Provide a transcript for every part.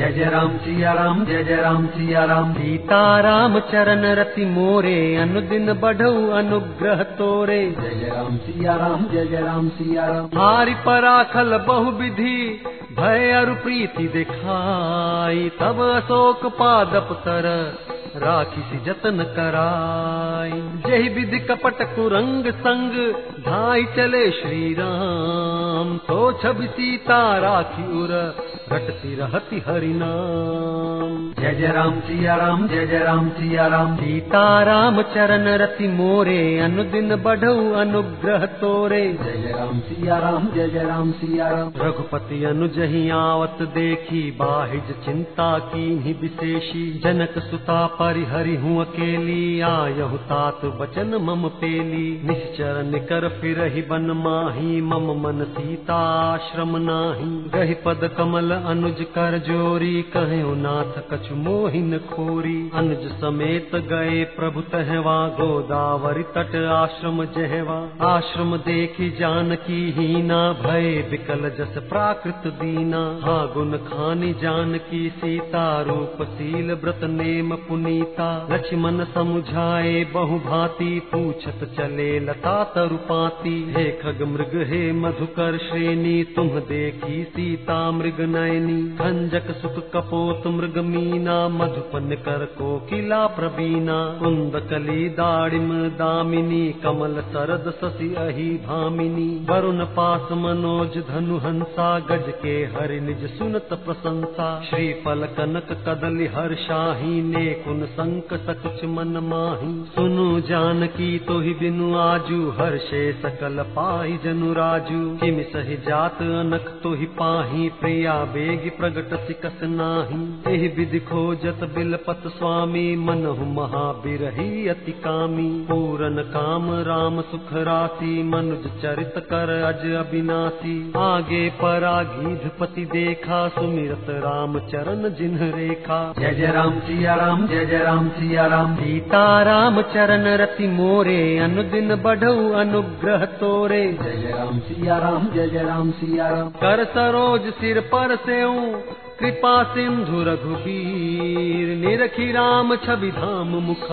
जय जय राम सिया राम जय जय राम सिया राम सीताराम चरण रति मोरे अनुदिन बढ़ऊ अनुग्रह तोरे। जय जय राम सिया राम जय जय राम सिया राम हारि पराखल बहु विधि भय अरु प्रीति दिखाई। तब अशोक पादप तर राखी सी जतन कराई। जय विधि कपट कुरंग संग धाई चले श्री राम तो छवि सीता राखी उर घटती रहती हरि नाम। जय जय राम सिया राम जय जय राम सिया राम। सीताराम चरण रति मोरे अनुदिन बढ़ऊ अनुग्रह तोरे। जय जय राम सिया राम जय जय राम सिया राम। रघुपति अनुजहि आवत देखी बाहिज चिंता की ही विशेषी। जनक सुता परिहरि हूँ अकेली आयहु तात बचन मम पेली। निश्चर निकर फिर बन माही मम मन सीता आश्रम नाही. गहि पद कमल अनुज कर जोरी कहो नाथ कछु मोहिन खोरी। अनुज समेत गए प्रभु तहवा गोदावरी तट आश्रम जहवा। आश्रम देखी जानकी हीना भय विकल जस प्राकृत दीना। हा गुण खानी जानकी सीता रूप सील व्रत नेम पुनीता। लक्ष्मण समुझाए बहु भांति पूछत चले लता तरुपाती। हे खग मृग हे मधुकर श्रेणी, तुम देखी सीता मृग नयनी। खंजक सुख कपोत, मृग मीना। मधुपन कर कोकिला कुंद कली दाड़िम दामिनी। कमल सरद ससी अहि भामिनी। वरुण पास मनोज, धनु हंसा। गज के हरि निज सुनत प्रशंसा। श्री फल कनक कदली हर शाही। ने कुन संक सकुच मन माही। सुनु जानकी तो ही बिनु आजू। हर्षे सकल पाई जनु राजू। किम सहि जात अनक तो ही पाही प्रिया बेग प्रगट सिकस नाही। एहि विधि खोजत बिलपत स्वामी मनहु महाबिरही अति कामी। पूरन काम राम सुख राशि मनुज चरित कर अज अविनाशी। आगे परागीधपति देखा सुमिरत राम चरण जिन्ह रेखा। जय जय राम सिया राम जय जय राम सिया राम। सीताराम चरण रति मोरे अनुदिन बढ़ऊ अनुग्रह तोरे। जय जय राम सिया राम जय जय राम सिया राम। कर सरोज सिर पर सेऊ कृपा सिंधु रघुबीर निरखी राम छवि धाम मुख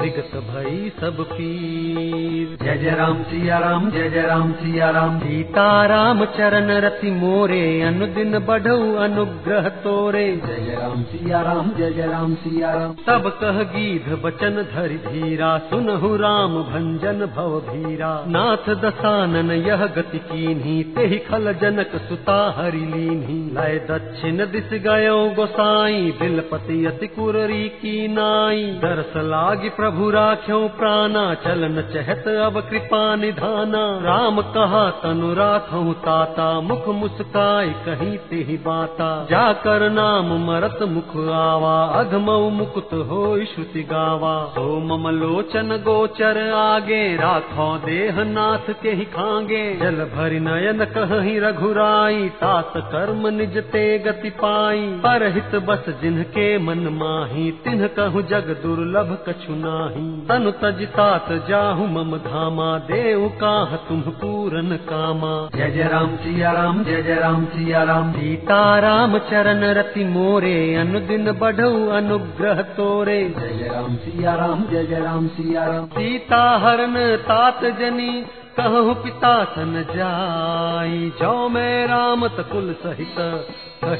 विगत भई सब पीर। जय जय राम सिया राम जय जय राम सिया राम। सीताराम चरण रति मोरे अनुदिन बढ़ऊ अनुग्रह तोरे। जय जय राम सिया राम जय जय राम सिया राम। तब कह गीध बचन धरि धीरा सुनहु राम भंजन भव भीरा। नाथ दसानन यह गति कीन्ही तेहि खल जनक सुता हरि लीन्ही। लय दक्षिण दिस गयो गोसाई, बिलपति अति कुररी की नाई। दरस लागी प्रभु राख्यो प्राणा, चलन चहत अब कृपा निधाना। राम कहा, तनु राखऊ ताता, मुख मुस्काई कहीं तेहि बाता। जाकर नाम मरत मुख आवा, अधमऊ मुकुत हो श्रुति गावा। सो मम लोचन गोचर आगे, राखो देह नाथ के ही खांगे। जल भरि नयन कहि रघुराई, तात कर्म निज ते गति पाई परहित बस जिनके मन माही तिन्ह कहु जग दुर्लभ कछु नाही। तनु तज तात जाहु मम धामा देव काह तुम पूरन कामा। जय जय राम सिया राम जय जय राम सिया राम। सीताराम चरण रति मोरे अनुदिन बढ़ऊ अनुग्रह तोरे। जय जय राम सिया राम जय जय राम सिया राम। सीता हरन तात जनी कहु पिता सन जाई। जो मैं रामत कुल सहित आई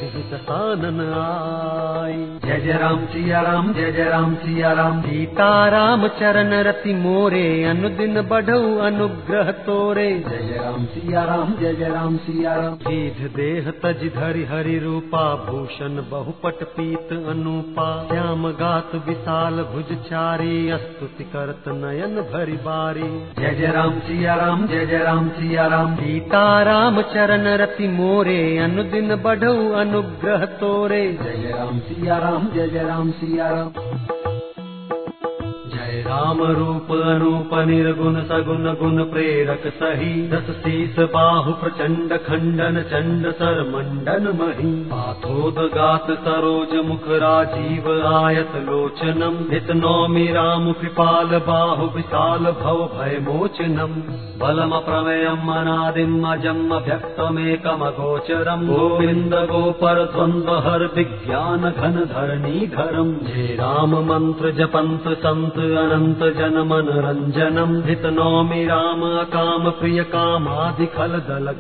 जय जय राम सिया राम जय जय राम सिया राम। सीताराम चरण रति मोरे अनुदिन बढ़ऊ अनुग्रह तोरे। जय जय राम सिया राम जय जय राम सिया राम। सीध देह तज धरि हरि रूपा भूषण बहुपट पीत अनूपा। श्याम गात विशाल भुज चारी स्तुति करत नयन भरि बारी। जय जय राम सिया राम जय जय राम सिया राम। सीताराम चरण रति मोरे अनुदिन बढ़ऊ अनुग्रह तोरे। जय राम सिया राम जय जय राम सिया राम राम रूप अनूप निर्गुण सगुण गुण प्रेरक सही दस शीस बाहु प्रचंड खंडन चंड सर मंडन मही पाथोद गात सरोज मुख राजीव आयत लोचनम हित नौमि राम कृपाल बाहु विशाल भव भय मोचनम बलम प्रमेयम् अनादिम् अजम् अभ्यक्तमेकमगोचरम् गोविन्द गोपर द्वन्द्व हर विज्ञान घन धरणी घरम् हे राम मन्त्र जपन्त सन्त जन मनरञ्जनम् हित नौमि राम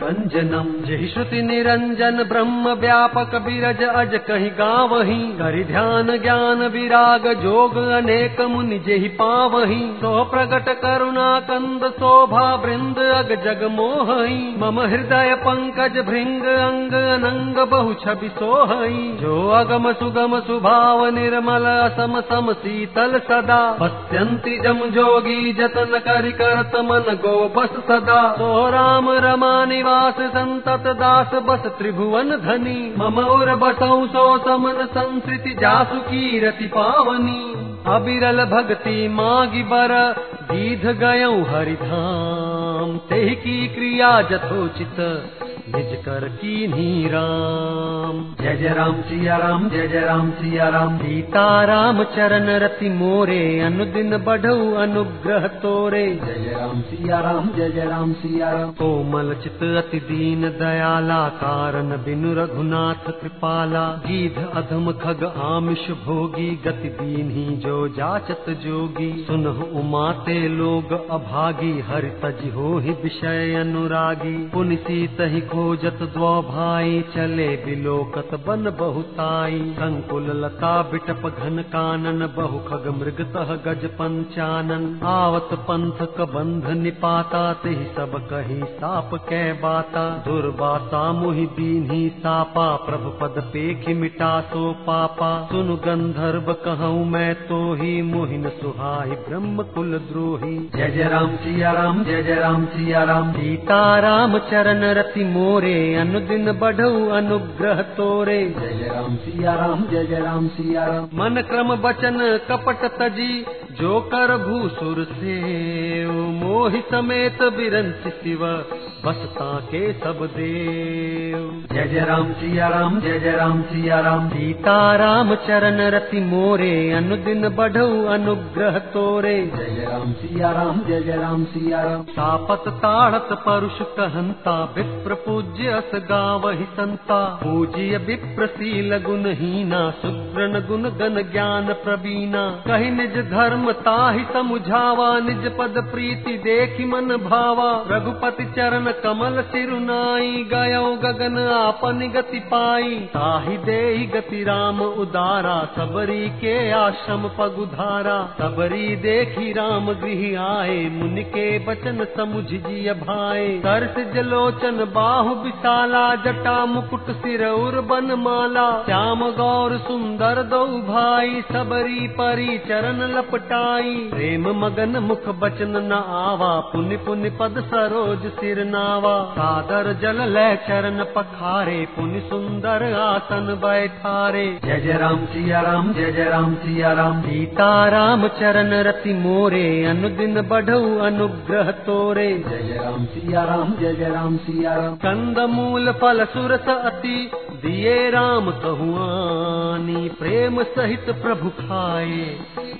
गञ्जनम् जहि श्रुति निरञ्जन ब्रह्म व्यापक बिरज अज कहि गावही। करि ध्यान ज्ञान पावही। सो प्रगट करुणा कंद शोभा वृंद अग जग मोहई मम हृदय पंकज भृंग अंग अनंग बहु छवि सोहई जो अगम सुगम सुभाव निर्मल असम सम शीतल सदा पश्यन्ति जम जोगी जतन करि करत मन गो बस सदा। सो राम रमा निवास संतत दास बस त्रिभुवन धनी। मम उर बसौ सो समन संस्कृति जासु कीरति पावनी। अबिरल भक्ति मागी बर गीध गयऊ हरिधाम। तेहि की क्रिया जथोचित निज कर की राम। जय जय राम सिया राम जय जय राम सिया राम सीता राम चरण रति मोरे, अनुदिन बढ़ऊ अनुग्रह तोरे। जय जय राम सिया राम जय जय राम सिया राम कोमल चित अति दीन दयाला, कारण बिनु रघुनाथ कृपाला। गीध अधम खग आमिष भोगी, गति दीन्ही जो जाचत जोगी। सुनह उमाते लोग अभागी, हरि तज हो ही विषय अनुरागी। पुनि सीत ही खोजत द्वौ भाई चले बिलोकत बन बहुताई। संकुल लता बिटप घन कानन बहु खग मृग तह गज पंचानन। आवत पंथ क बंध निपाता ते सब कही साप कै बाता। दुर्बाता मुहि दीन्ही सापा प्रभु पद पेखि मिटा सो पापा। सुनु गंधर्व कहूँ मैं तो ही मोहिन सुहाई ब्रह्म कुल द्रोही। जय जय राम सिया राम जय जय राम सिया राम। सीता राम चरण रति मोरे अनुदिन बढ़ऊ अनुग्रह तोरे। जय राम सिया राम जय जय राम सिया राम मन क्रम बचन कपट तजी जो कर भूसुर से मोहि समेत बिरंच शिव बसता के सब देव। जय जय राम सिया राम जय जय राम सिया राम सीता राम चरण रति मोरे अनुदिन बढ़ऊ अनुग्रह तोरे। जय राम सिया राम जय जय राम सिया राम सापत ताड़त परुष कहंता विप्र पूज्य अस गावहि संता। पूज्य विप्रशील गुणहीना सुग्रन गुण गन ज्ञान प्रवीणा। कहि निज धर्म ताहि समुझावा, निज पद प्रीति देखि मन भावा। रघुपति चरण कमल सिरुनाई, गयो गगन आपन गति पाई। ताहि देहि गति राम उदारा, सबरी के आश्रम पगुधारा। सबरी देखी राम गृह आए, मुनि के बचन समुझ जिय भाए। तरस जलोचन बाहु विशाला जटा मुकुट सिर बन माला श्याम गौर सुंदर दो भाई, सबरी परी चरण लपटाई। प्रेम मगन मुख बचन न आवा, पुनि पुनि पद सरोज सिर नावा। सादर जल लय चरण पखारे, पुनि सुंदर आसन बैठारे। जय जय राम सिया राम, जय जय राम सिया राम। सीता राम चरण रति मोरे, अनुदिन बढ़ऊ अनुग्रह तोरे। जय जय राम सिया राम, जय जय राम सिया राम। गन्धमूलफलसुरस अति दिए राम कहुआनी प्रेम सहित प्रभु खाए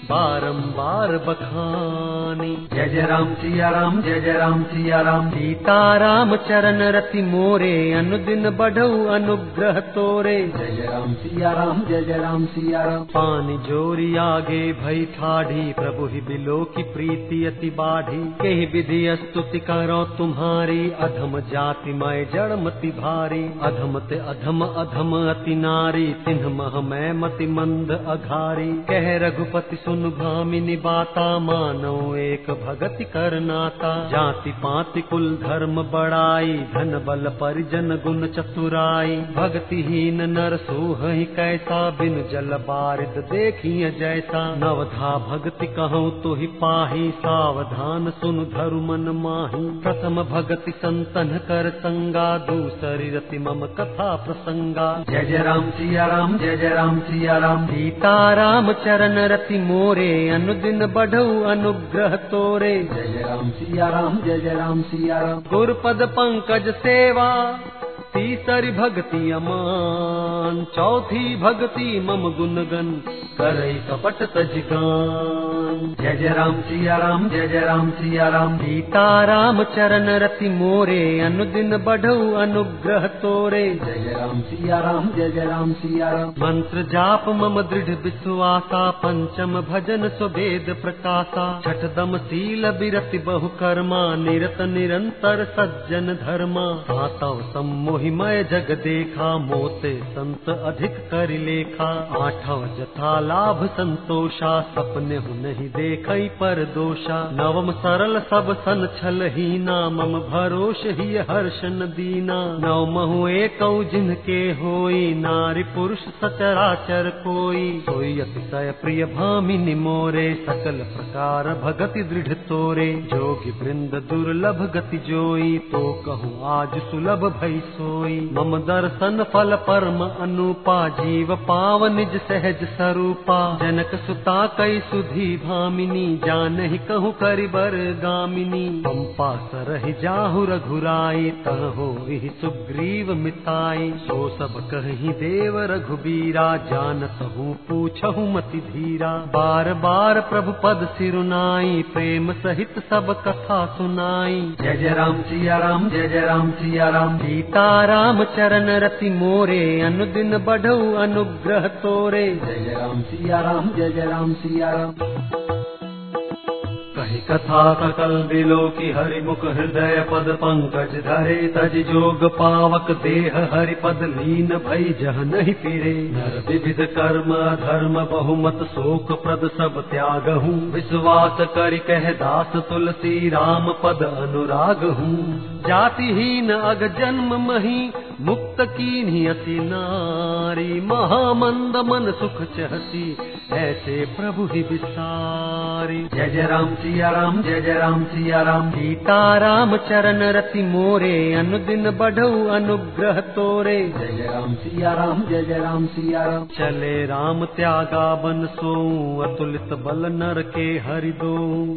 बारंबार बखानी। जय जय राम सिया राम जय जय राम सिया राम। सीता राम चरण रति मोरे अनुदिन बढ़ऊ अनुग्रह तोरे। जय जय राम सिया राम जय जय राम सिया राम। पानी जोरी आगे भई ठाढ़ी प्रभु ही बिलो की प्रीति अति बाढ़ी। के विधि स्तुति करो तुम्हारी अधम जाति मैं जड़ मति भारी। अधम ते अधम अधम अति नारी तिन्ह मह मैं मति मंद अघारी। कह रघुपति, सुन भामिनी बाता मानो एक भगति कर नाता। जाति पाति कुल धर्म बड़ाई, धन बल परिजन गुण चतुराई। भक्तिहीन नर सोह कैसा, बिन जल बारिद देखिय जैसा। नवधा भक्ति कहूँ तो ही पाही, सावधान सुन धरु मन माही। प्रथम भगति संतन कर संगा दूसरी रति मम कथा प्रसंग प्रसंगा। जय जय राम सिया राम जय जय राम सिया राम सीता राम चरण रति मोरे अनुदिन बढ़ऊ अनुग्रह तोरे। जय जय राम सिया राम जय जय राम सिया राम गुरुपद पंकज सेवा। तीसरी भक्ति अमान। चौथी भक्ति मम गुणगन। करई कपट तजगान जय जय राम सिया राम जय जय राम सिया राम। सीता राम चरण रति मोरे अनुदिन बढ़ऊ अनुग्रह तोरे। जय जय राम सिया राम जय जय राम सिया राम। मंत्र जाप मम दृढ़ विश्वासा पंचम भजन सुभेद प्रकाशा। छठ दम शील बिरति बहु कर्मा निरत निरंतर सज्जन धर्मा सातव सम्मोहिमय जग देखा, मोते संत अधिक कर लेखा। आठव जथा लाभ संतोषा, सपने हु नहीं देखई पर दोषा। नवम सरल सब सन छल हीना, मम भरोस ही हर्षन दीना। नवमहु एक जिनके होई, नारी पुरुष सचराचर कोई। सोई अतिशय प्रिय भामिनी मोरे, सकल प्रकार भगति दृढ़ तोरे। जोगी वृंद दुर्लभ गति जोई तो कहूँ आज सुलभ भई सोई मम दर्शन फल परम अनुपा, जीव पाव निज सहज स्वरूपा जनक सुता कई सुधी भामिनी, जान ही कहूँ करिबर गामिनी। पंपा सरह जाहु रघुराई हो सुग्रीव मिताई। सो सब कही देव रघुबीरा, जान हूँ पूछहु मति धीरा। बार बार प्रभु पद सिरुनाई, प्रेम सहित सब कथा सुनाई। जय जय राम, सिया राम, जय जय राम, सिया राम। सीता राम चरण रति मोरे, अनुदिन बढ़ऊ अनुग्रह तोरे। जय राम सिया राम, जय जय राम सिया राम। कही कथा सकल दिलो की हरि मुख हृदय पद पंकज धरे, तज जोग पावक देह हरि पद लीन भई जह नहीं फिरे नर विविध कर्म धर्म बहुमत शोक प्रद सब त्याग हूँ विश्वास करि कह दास तुलसी, राम पद अनुराग हूँ जाति जातिहीन अग जन्म मही, मुक्त की अति नारी। महामंद मन सुख चहती ऐसे प्रभु ही विसारी। जय जय राम सिया राम जय जय राम सिया राम सीता राम चरण रति मोरे अनुदिन बढ़ऊ अनुग्रह तोरे। जय जय राम सिया राम जय जय राम सिया राम चले राम त्यागा बन सो अतुलित बल नर के हरि दो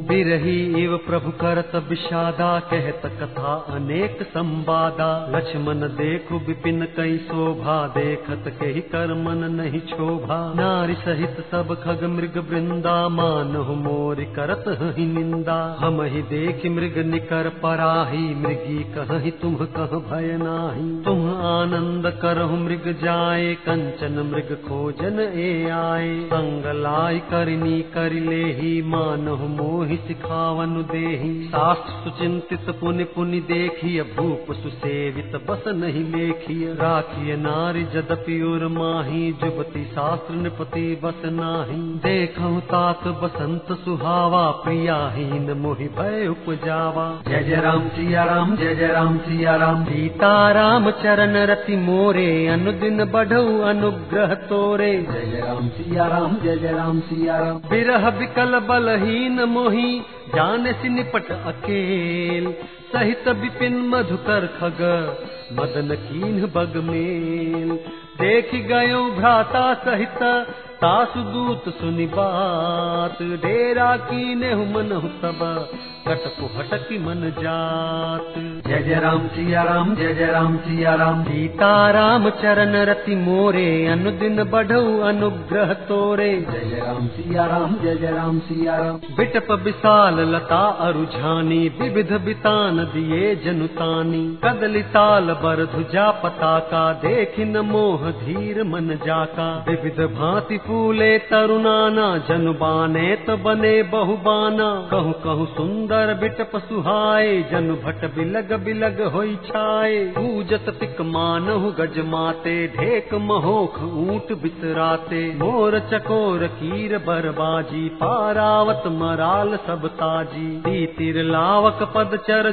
बिरही एव प्रभु करत विषादा कहत कथा अनेक संवादा। लक्ष्मण देखु विपिन कई शोभा देखत के कर मन नहीं शोभा नारी सहित सब खग मृग वृंदा मानहु मोर करत ही निंदा। हम ही देख मृग निकर पराही, मृगी कहि तुम कह भय नाही। तुम आनंद करहु मृग जाए, कंचन मृग खोजन ए आए। संग लाई करनी कर लेही, मानहु मोहि सिखावन देही। शास्त्र सुचिंतित पुनि पुनि देखिय भूप सुसेवित बस नहीं लेखिय राखिय नारी जदपि उर माही, जुबती शास्त्र निपति बस नाही। देखहु तात बसंत सुहावा प्रियाहीन मोहि भय उपजावा। जय जय राम सिया राम जय जय राम सिया राम। सीता राम चरण रति मोरे अनुदिन बढ़ऊ अनुग्रह तोरे। जय जय राम सिया राम जय जय राम सिया राम। बिरह बिकल बलहीन मोही जान सि निपट अकेल। सहित विपिन मधुकर खग मदन कीन बग मेल देख गयो भ्राता सहित तासु दूत सुनि बात। डेरा कीने मन तब कटकु हटकी मन जात जय जय राम सिया राम जय जय राम सिया राम सीता राम चरण रति मोरे अनुदिन बढ़ऊ अनुग्रह तोरे। जय जय राम सिया राम जय जय राम सिया राम बिटप विशाल लता अरुझानी विविध बितान दिए जनुतानी। कदली ताल बर ध्वजा पताका देखिन मोह धीर मन जाका। विविध भांति फूले तरुणाना जनु बाने त बने बहुबाना। कहु कहु सुंदर बिटप सुहाए जनु भट बिलग बिलग होई छाए। पूजत पिक मानहु गज माते ढेक महोख ऊंट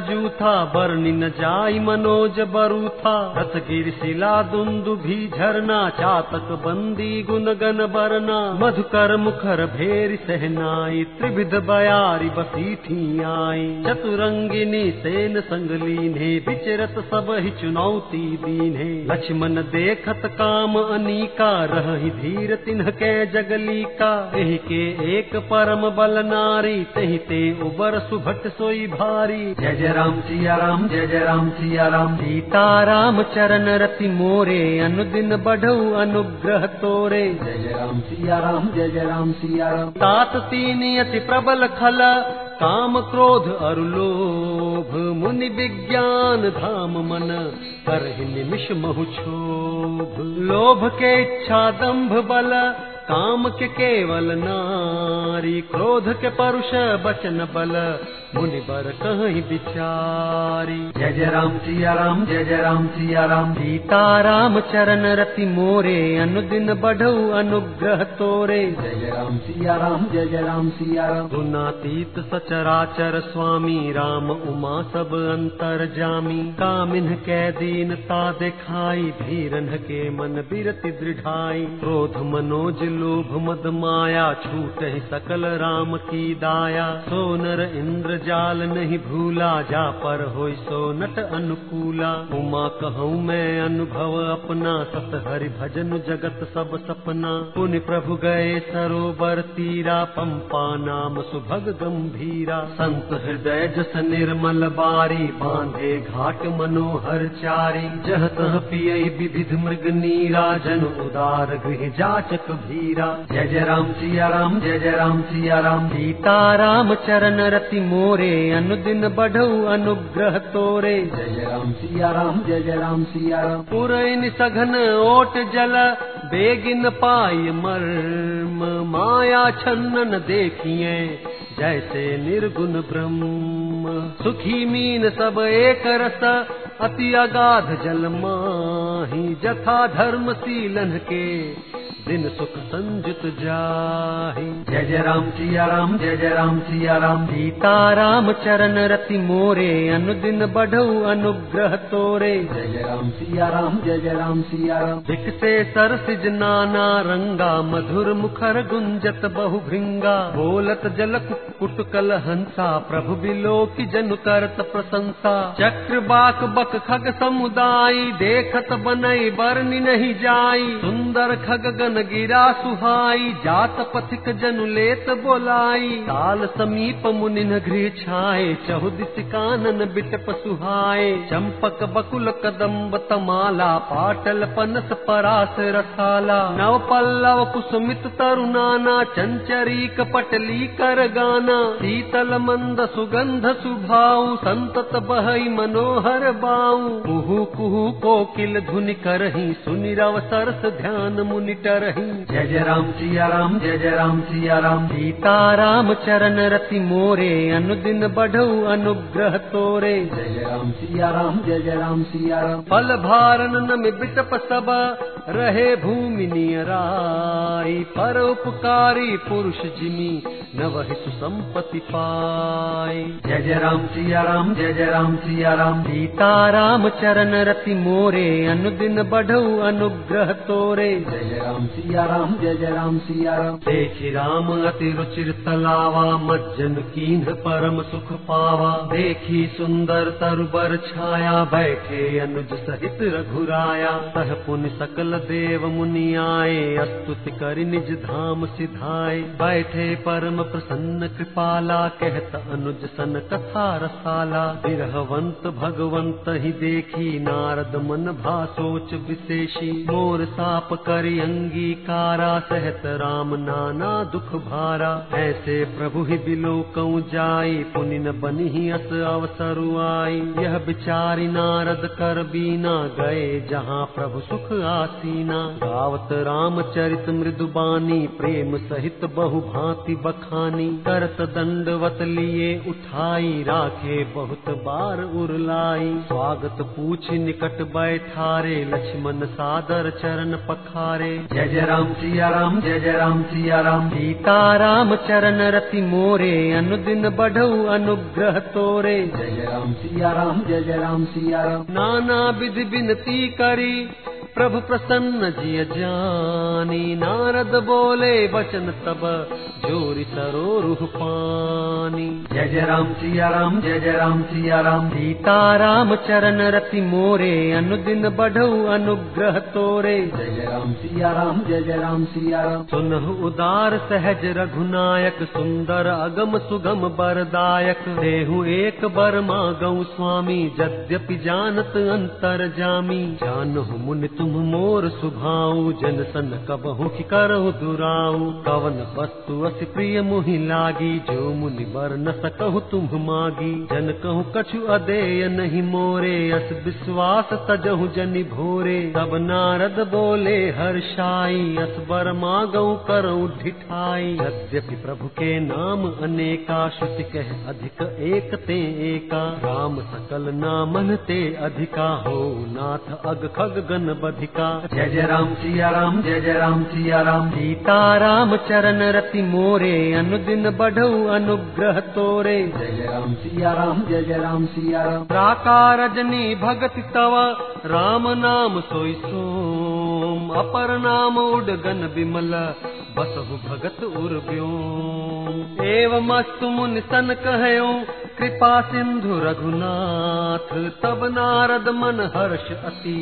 जूथा बरनि न जाई मनोज बरूथा। रथ गिर शिला दुंदु भी झरना चातक बंदी गुन गन वरना मधुकर मुखर भेरी सहनाई त्रिविध बयारी बसी थी आई। चतुरंगिनी सेन संग लीन्हे विचरत सब ही चुनौती दीन्हे लक्ष्मण देखत काम अनीका रही धीर तिन्ह के जगली का एहि के एक परम बल नारी तहि ते उबर सुभट सोई भारी। जय जय राम सिया राम जय जय राम सिया राम। सीता राम चरण रति मोरे अनुदिन बढ़ऊ अनुग्रह तोरे। जय जय राम सिया राम जय जय राम सिया राम। तात तीन अति प्रबल खल काम क्रोध अरु लोभ मुनि विज्ञान धाम मन कर निमिष महु क्षोभ लोभ के इच्छा दंभ बल काम के केवल नारी क्रोध के परुष बचन बल मुनि बर कहीं विचारी जय जय राम सिया राम जय जय राम सिया राम। सीता राम चरण रति मोरे अनुदिन बढ़ऊ अनुग्रह तोरे। जय जय राम सिया राम जय जय राम सिया राम। गुनातीत सचराचर स्वामी राम उमा सब अंतर जामी। कामिन कै दीनता दिखाई धीरन के मन बिरति दृढ़ाई। क्रोध मनोज लोभ मद माया छूट सकल राम की दाया। सोनर इंद्र जाल नहीं भूला, जा पर हो सो नट अनुकूला। उमा कहूँ मैं अनुभव अपना, सत हरि भजन जगत सब सपना। पुनि प्रभु गए सरोवर तीरा, पंपा नाम सुभग गंभीरा। संत हृदय जस निर्मल बारी, बांधे घाट मनोहर चारी। जह तह पिय विविध मृग नीरा, जन उदार गृह जाचक भीरा जय जय राम सिया राम जय जय राम सिया राम। सीता राम चरण रति मोरे अनुदिन बढ़ऊ अनुग्रह तोरे। जय जय राम सिया राम जय जय राम सिया राम। पुरैन सघन ओट जल बेगिन पाई मर्म माया छन्नन देखिए जैसे निर्गुण ब्रह्म। सुखी मीन सब एक रस अति अगाध जल माही जथा धर्म सीलन के दिन सुख संजुत जाहि। जय जय राम सिया राम जय जय राम सिया राम। सीता राम चरण रति मोरे अनुदिन बढ़ऊ अनुग्रह तोरे। जय जय राम सिया राम जय जय राम सिया राम। विकसे सरसिज नाना रंगा मधुर मुखर गुंजत बहु भृंगा। बोलत जल कुटकल हंसा प्रभु बिलो की जनु करत प्रशंसा। चक्र बाक बक खग समुदाय, देखत बनई बरनी नहीं जाई। सुंदर खग गन गिरा सुहाई, जात पथिक जनु लेत बोलाई। काल समीप मुनिन गृह छाए चहुदिस कानन बिटप सुहाए चंपक बकुल कदम्ब तमाला, पाटल पनस परास रसाला। नव पल्लव कुसुमित तरुणाना, चंचरीक पटली कर गाना। शीतल मंद सुगंध सुभाऊ, संतत बहई मनोहर बाऊ कुहू कुहू कोकिल धुन करही सुनि रव सरस ध्यान मुनि टरही। जय जय राम सिया राम जय जय राम सिया राम। सीता राम चरण रति मोरे अनुदिन बढ़ऊ अनुग्रह तोरे। जय जय राम सिया राम जय जय राम सिया राम। फल भारण नम बिटप सब रहे भूमि नियराई पर उपकारी पुरुष जिमी न वही सुसंपत्ति पाई। जय जय राम सिया राम जय जय राम सिया राम। सीता राम चरण रति मोरे अनुदिन बढ़ऊ अनुग्रह तोरे। जय जय राम सिया राम जय जय राम सिया राम। देखि राम अति रुचिर तलावा मज्जन कीन्ह परम सुख पावा। देखी सुंदर तरुबर छाया बैठे अनुज सहित रघुराया। तह पुनि सकल देव मुनि आए, अस्तुति करि निज धाम सिधाए। बैठे परम प्रसन्न कृपाला, कहत अनुज सन कथा रसाला। विरहवंत भगवंत ही देखी, नारद मन भा सोच विशेषी। मोर साप करि अंगीकारा, सहत राम नाना दुख भारा। ऐसे प्रभु ही बिलोकऊ जाई, पुनि न बनी अस अवसर आई। यह बिचारी नारद कर बीना गए, जहाँ प्रभु सुख आसीना गावत रामचरित मृदुबानी प्रेम सहित बहु भांति बखानी। करत दंडवत लिए उठाई राखे बहुत बार उरलाई। स्वागत पूछ निकट बैठारे लक्ष्मण सादर चरण पखारे। जय जय राम सिया राम जय जय राम सिया राम। सीता राम चरण रति मोरे अनुदिन बढ़ऊ अनुग्रह तोरे। जय जय राम सिया राम जय जय राम सिया राम। नाना विधि बिनती करी। प्रभु प्रसन्न जिय जानी नारद बोले बचन तब जोरी सरो रूह पानी। जय जय राम सिया राम जय जय राम सिया राम। सीता राम चरण रति मोरे अनुदिन बढ़ऊ अनुग्रह तोरे। जय जय राम सिया राम जय जय राम सिया राम। सुनहु उदार सहज रघुनायक सुंदर अगम सुगम बरदायक। देहु एक बर मागऊ स्वामी यद्यपि जानत अंतर जामी। जानहु मुनि तुम मोर सुभाऊ, जन सन कबहु की करहु दुराऊ। कवन वस्तु अति प्रिय मुहि लागी, जो मुनि बर न सकहु तुम मागी। जन कहु, कछु अदेय नहीं मोरे, अस विश्वास तजहु जनि भोरे। तब नारद बोले हर्षाई अस बर मागऊ करऊ ढिठाई। यद्यपि प्रभु के नाम अनेका, श्रुति कह अधिक एक ते एका। राम सकल नामन ते अधिका, हो नाथ अग खग गन बधिका जय जय राम सिया राम जय जय राम सिया राम सीता राम चरण रति मोरे अनुदिन बढ़ऊ अनुग्रह तोरे। जय जय राम सिया राम जय जय राम सिया राम प्राकार रजनी भगति तव राम नाम सोई सोम। अपर नाम उडगन बिमल बसहु भगत उर्व्योम एवं अस्तु मुनि सन कहयो कृपा सिंधु रघुनाथ तब नारद मन हर्ष अति।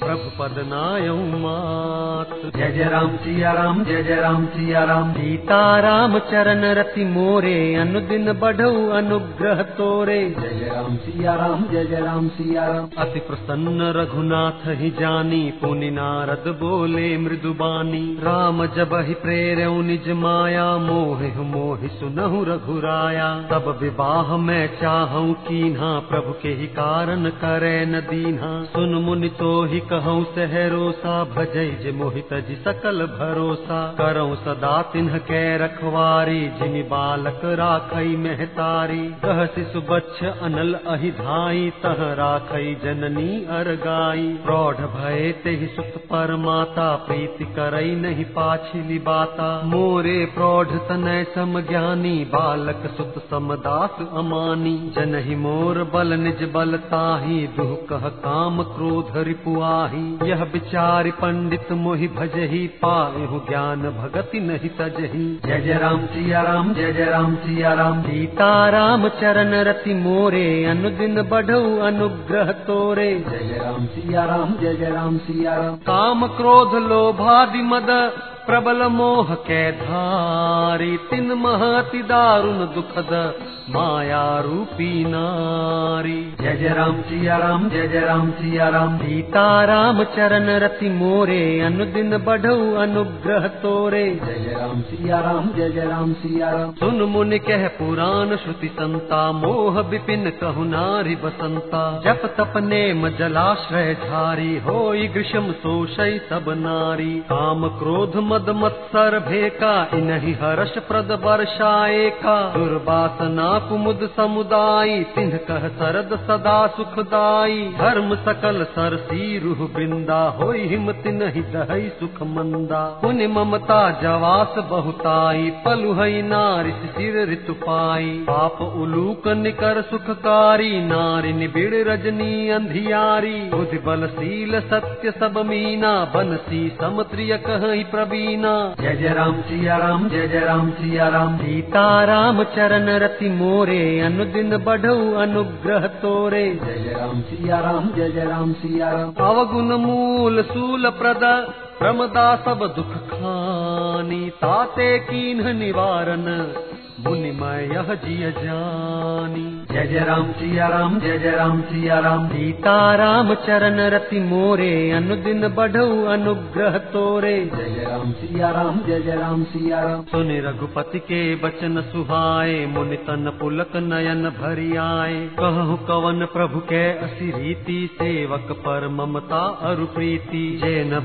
प्रभु पद नायऊ मात। जय जय राम सिया राम जय जय राम सिया राम। सीता राम चरण रति मोरे अनुदिन बढ़ऊ अनुग्रह तोरे। जय जय राम सिया राम जय जय राम सिया राम। अति प्रसन्न रघुनाथ ही जानी पुनि नारद बोले मृदुबानी राम जब ही प्रेरऊ निज माया मोह मोहि सुनहु रघुराया। तब विवाह मैं चाहूँ कीन्हा प्रभु के ही कारण करे न दीन्हा। सुन मुनि तो ही कहूँ सहरोसा भजई जे मोहित जी सकल भरोसा। करऊँ सदा तिन्ह के रखवारी जिमि बालक राखई मेहतारी। कह शिशु बच्छ अनल अहि धाई, तह राखई जननी अरगाई। प्रौढ़ भय ते सुत पर माता प्रीति करई नहीं पाछिली बाता मोरे प्रौढ़ तनय सम ज्ञानी, बालक सुत समदास जनहि मोर बल निज बल ताही दुह कह काम क्रोध रिपुआही। यह विचारि पंडित मोहि भजही पाहु ज्ञान भगति नहीं तजही जय जय राम सिया राम जय जय राम सिया राम। सीता राम चरण रति मोरे अनुदिन बढ़ऊ अनुग्रह तोरे। जय जय राम सिया राम जय जय राम सिया राम। काम क्रोध लोभादि मद प्रबल मोह के धारी तिन महति दारुण दुखद माया रूपी नारी। जय जय राम सिया राम जय जय राम सिया राम। सीता राम चरण रति मोरे अनुदिन बढ़ऊ अनुग्रह तोरे। जय जय राम सिया राम जय जय राम सिया राम। सुन मुनि कह पुराण श्रुति संता मोह विपिन कहु नारी बसंता। जप तप नेम जलाश्रय झारी होई ग्रीष्म शोषय सब नारी। काम क्रोध मद मत्सर भेका, इनहि हर्ष प्रद वर्षाए का। दुर्वासना कुमुद समुदायी तिन्ह कह सरद सदा सुखदाई। धर्म सकल सरसी रूह वृंदा होई हिमति नहीं दहई सुख मंदा। पुनि ममता जवास बहुताई पलु हई नारी शिशिर ऋतु पाई। पाप उलूक निकर सुखकारी, नारी निबिड़ रजनी अंधियारी। बुद्धि बल शील सत्य सब मीना बनसी समत्रिय कहि प्रवीणा। जय जय राम सिया राम जय जय राम सिया राम। सीता राम चरण रति मोरे अनुदिन बढ़ऊ अनुग्रह तोरे। जय जय राम सिया राम जय जय राम सिया राम। अवगुण मूल सूल प्रद प्रमदा सब दुख खानी ताते निवारण मुनि मैं यह जिय जानी। जय जय राम सिया राम जय जय राम सिया राम। सीता राम चरण रति मोरे अनुदिन बढ़ऊ अनुग्रह तोरे। जय जय राम सिया राम जय जय राम सिया राम। सुनि रघुपति के बचन सुहाए मुनि तन पुलक नयन भरि आए कहु कवन प्रभु के असी रीति सेवक पर ममता अरु प्रीति। जे न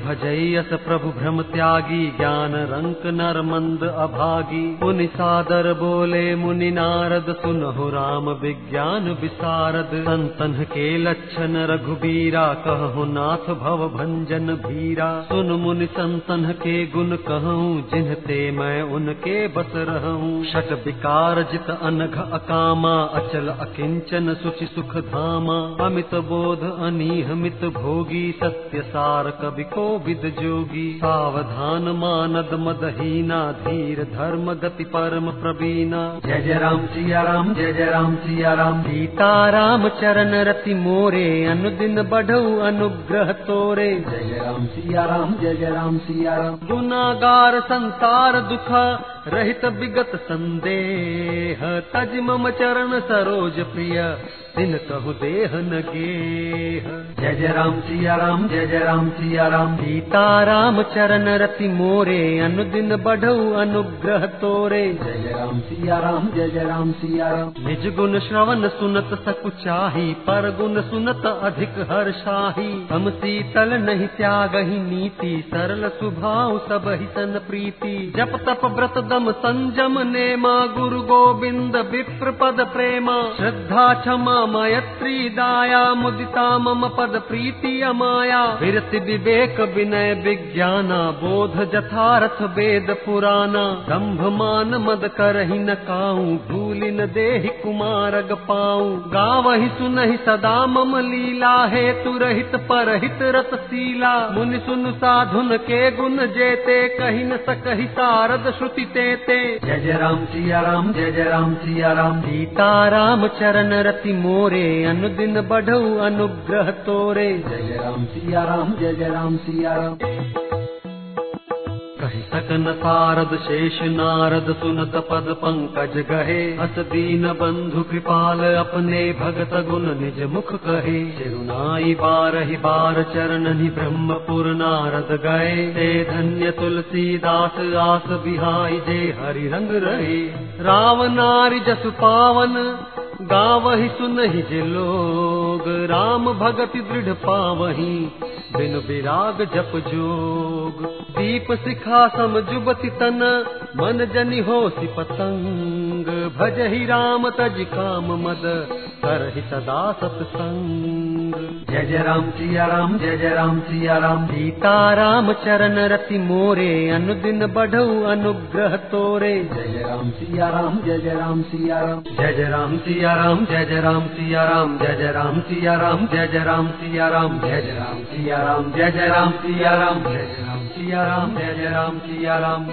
भजयस प्रभु भ्रम त्यागी, ज्ञान रंक नर मंद अभागी। मुनि सादर बोले, मुनि नारद, सुनहु राम विज्ञान विसारद। संतन के लक्षण रघुबीरा, कहु नाथ भव भंजन भीरा। सुन मुनि संतन के गुण कहूँ जिनते मैं उनके बस रहूँ। शट विकार जित अनघ अकामा, अचल अकिंचन सुचि सुख धामा। अमित बोध अनिहमित भोगी, सत्य सार कवि को विद जोगी सावधान मानद मदहीना धीर धर्म गति परम प्रवीणा जय जय राम सिया राम जय जय राम सिया राम सीता राम चरण रति मोरे अनुदिन बढ़ऊ अनुग्रह तोरे। जय जय राम सिया राम जय जय राम सिया राम गुनागार संसार दुख रहित विगत संदेह तज मम चरण सरोज प्रिय तिन कहु देह न गेह। जय जय राम सिया राम जय जय राम सिया राम। सीता राम चरण रति मोरे अनुदिन बढ़ऊ अनुग्रह तोरे। जय जय राम सिया राम जय जय राम सिया राम। निज गुण श्रवण सुनत सकुचाही पर गुण सुनत अधिक हर्षाही हम शीतल नहीं त्याग ही नीति सरल स्वभाव सब ही सन प्रीति। जप तप व्रत दम संजम नेमा गुरु गोविंद विप्र पद प्रेमा श्रद्धा क्षमा मैत्री दाया मुदिता मम पद प्रीति अमाया विरति विवेक विनय विज्ञाना बोध जथारथ वेद पुराना दम्भ मान मद करहि न काऊ भूलि न देहि कुमारग पाऊ गावहि सुनहि सदा मम लीला हेतु रहित परहित रत शीला मुनि सुन साधुन के गुण जेते कहि न सकहि सारद श्रुति तेते जय जय राम सिया राम जय जय राम सिया राम। सीता राम चरण रति मोरे अनुदिन बढ़ऊ अनुग्रह तोरे। जय जय राम सिया राम जय जय राम सिया राम। कहि सकन सारद शेष नारद सुनत पद पंकज गहे। अस दीन बंधु कृपाल अपने भगत गुण निज मुख कहे। सिरुनाई बारहि बार चरणनि ब्रह्मपुर नारद गए। ते धन्य तुलसीदास आस बिहाई जे हरि रंग रहे। राव नारी जसु पावन गावहि सुनहि जे लोग राम भगति दृढ़ पावही बिनु विराग जप जोग। दीप शिखा सम जुबति तन मन जनि होसि पतंग। भजहि राम तज काम मद करहि सदा सत्संग जय जय राम सिया राम जय जय राम सिया राम सीता राम चरण रति मोरे अनुदिन बढ़ऊ अनुग्रह तोरे जय राम सिया राम जय जय राम सिया राम जय जय राम सिया राम जय जय राम सिया राम जय जय राम सिया राम जय जय राम सिया राम जय जय राम सिया राम जय जय राम सिया राम जय जय राम सिया राम जय जय राम सिया राम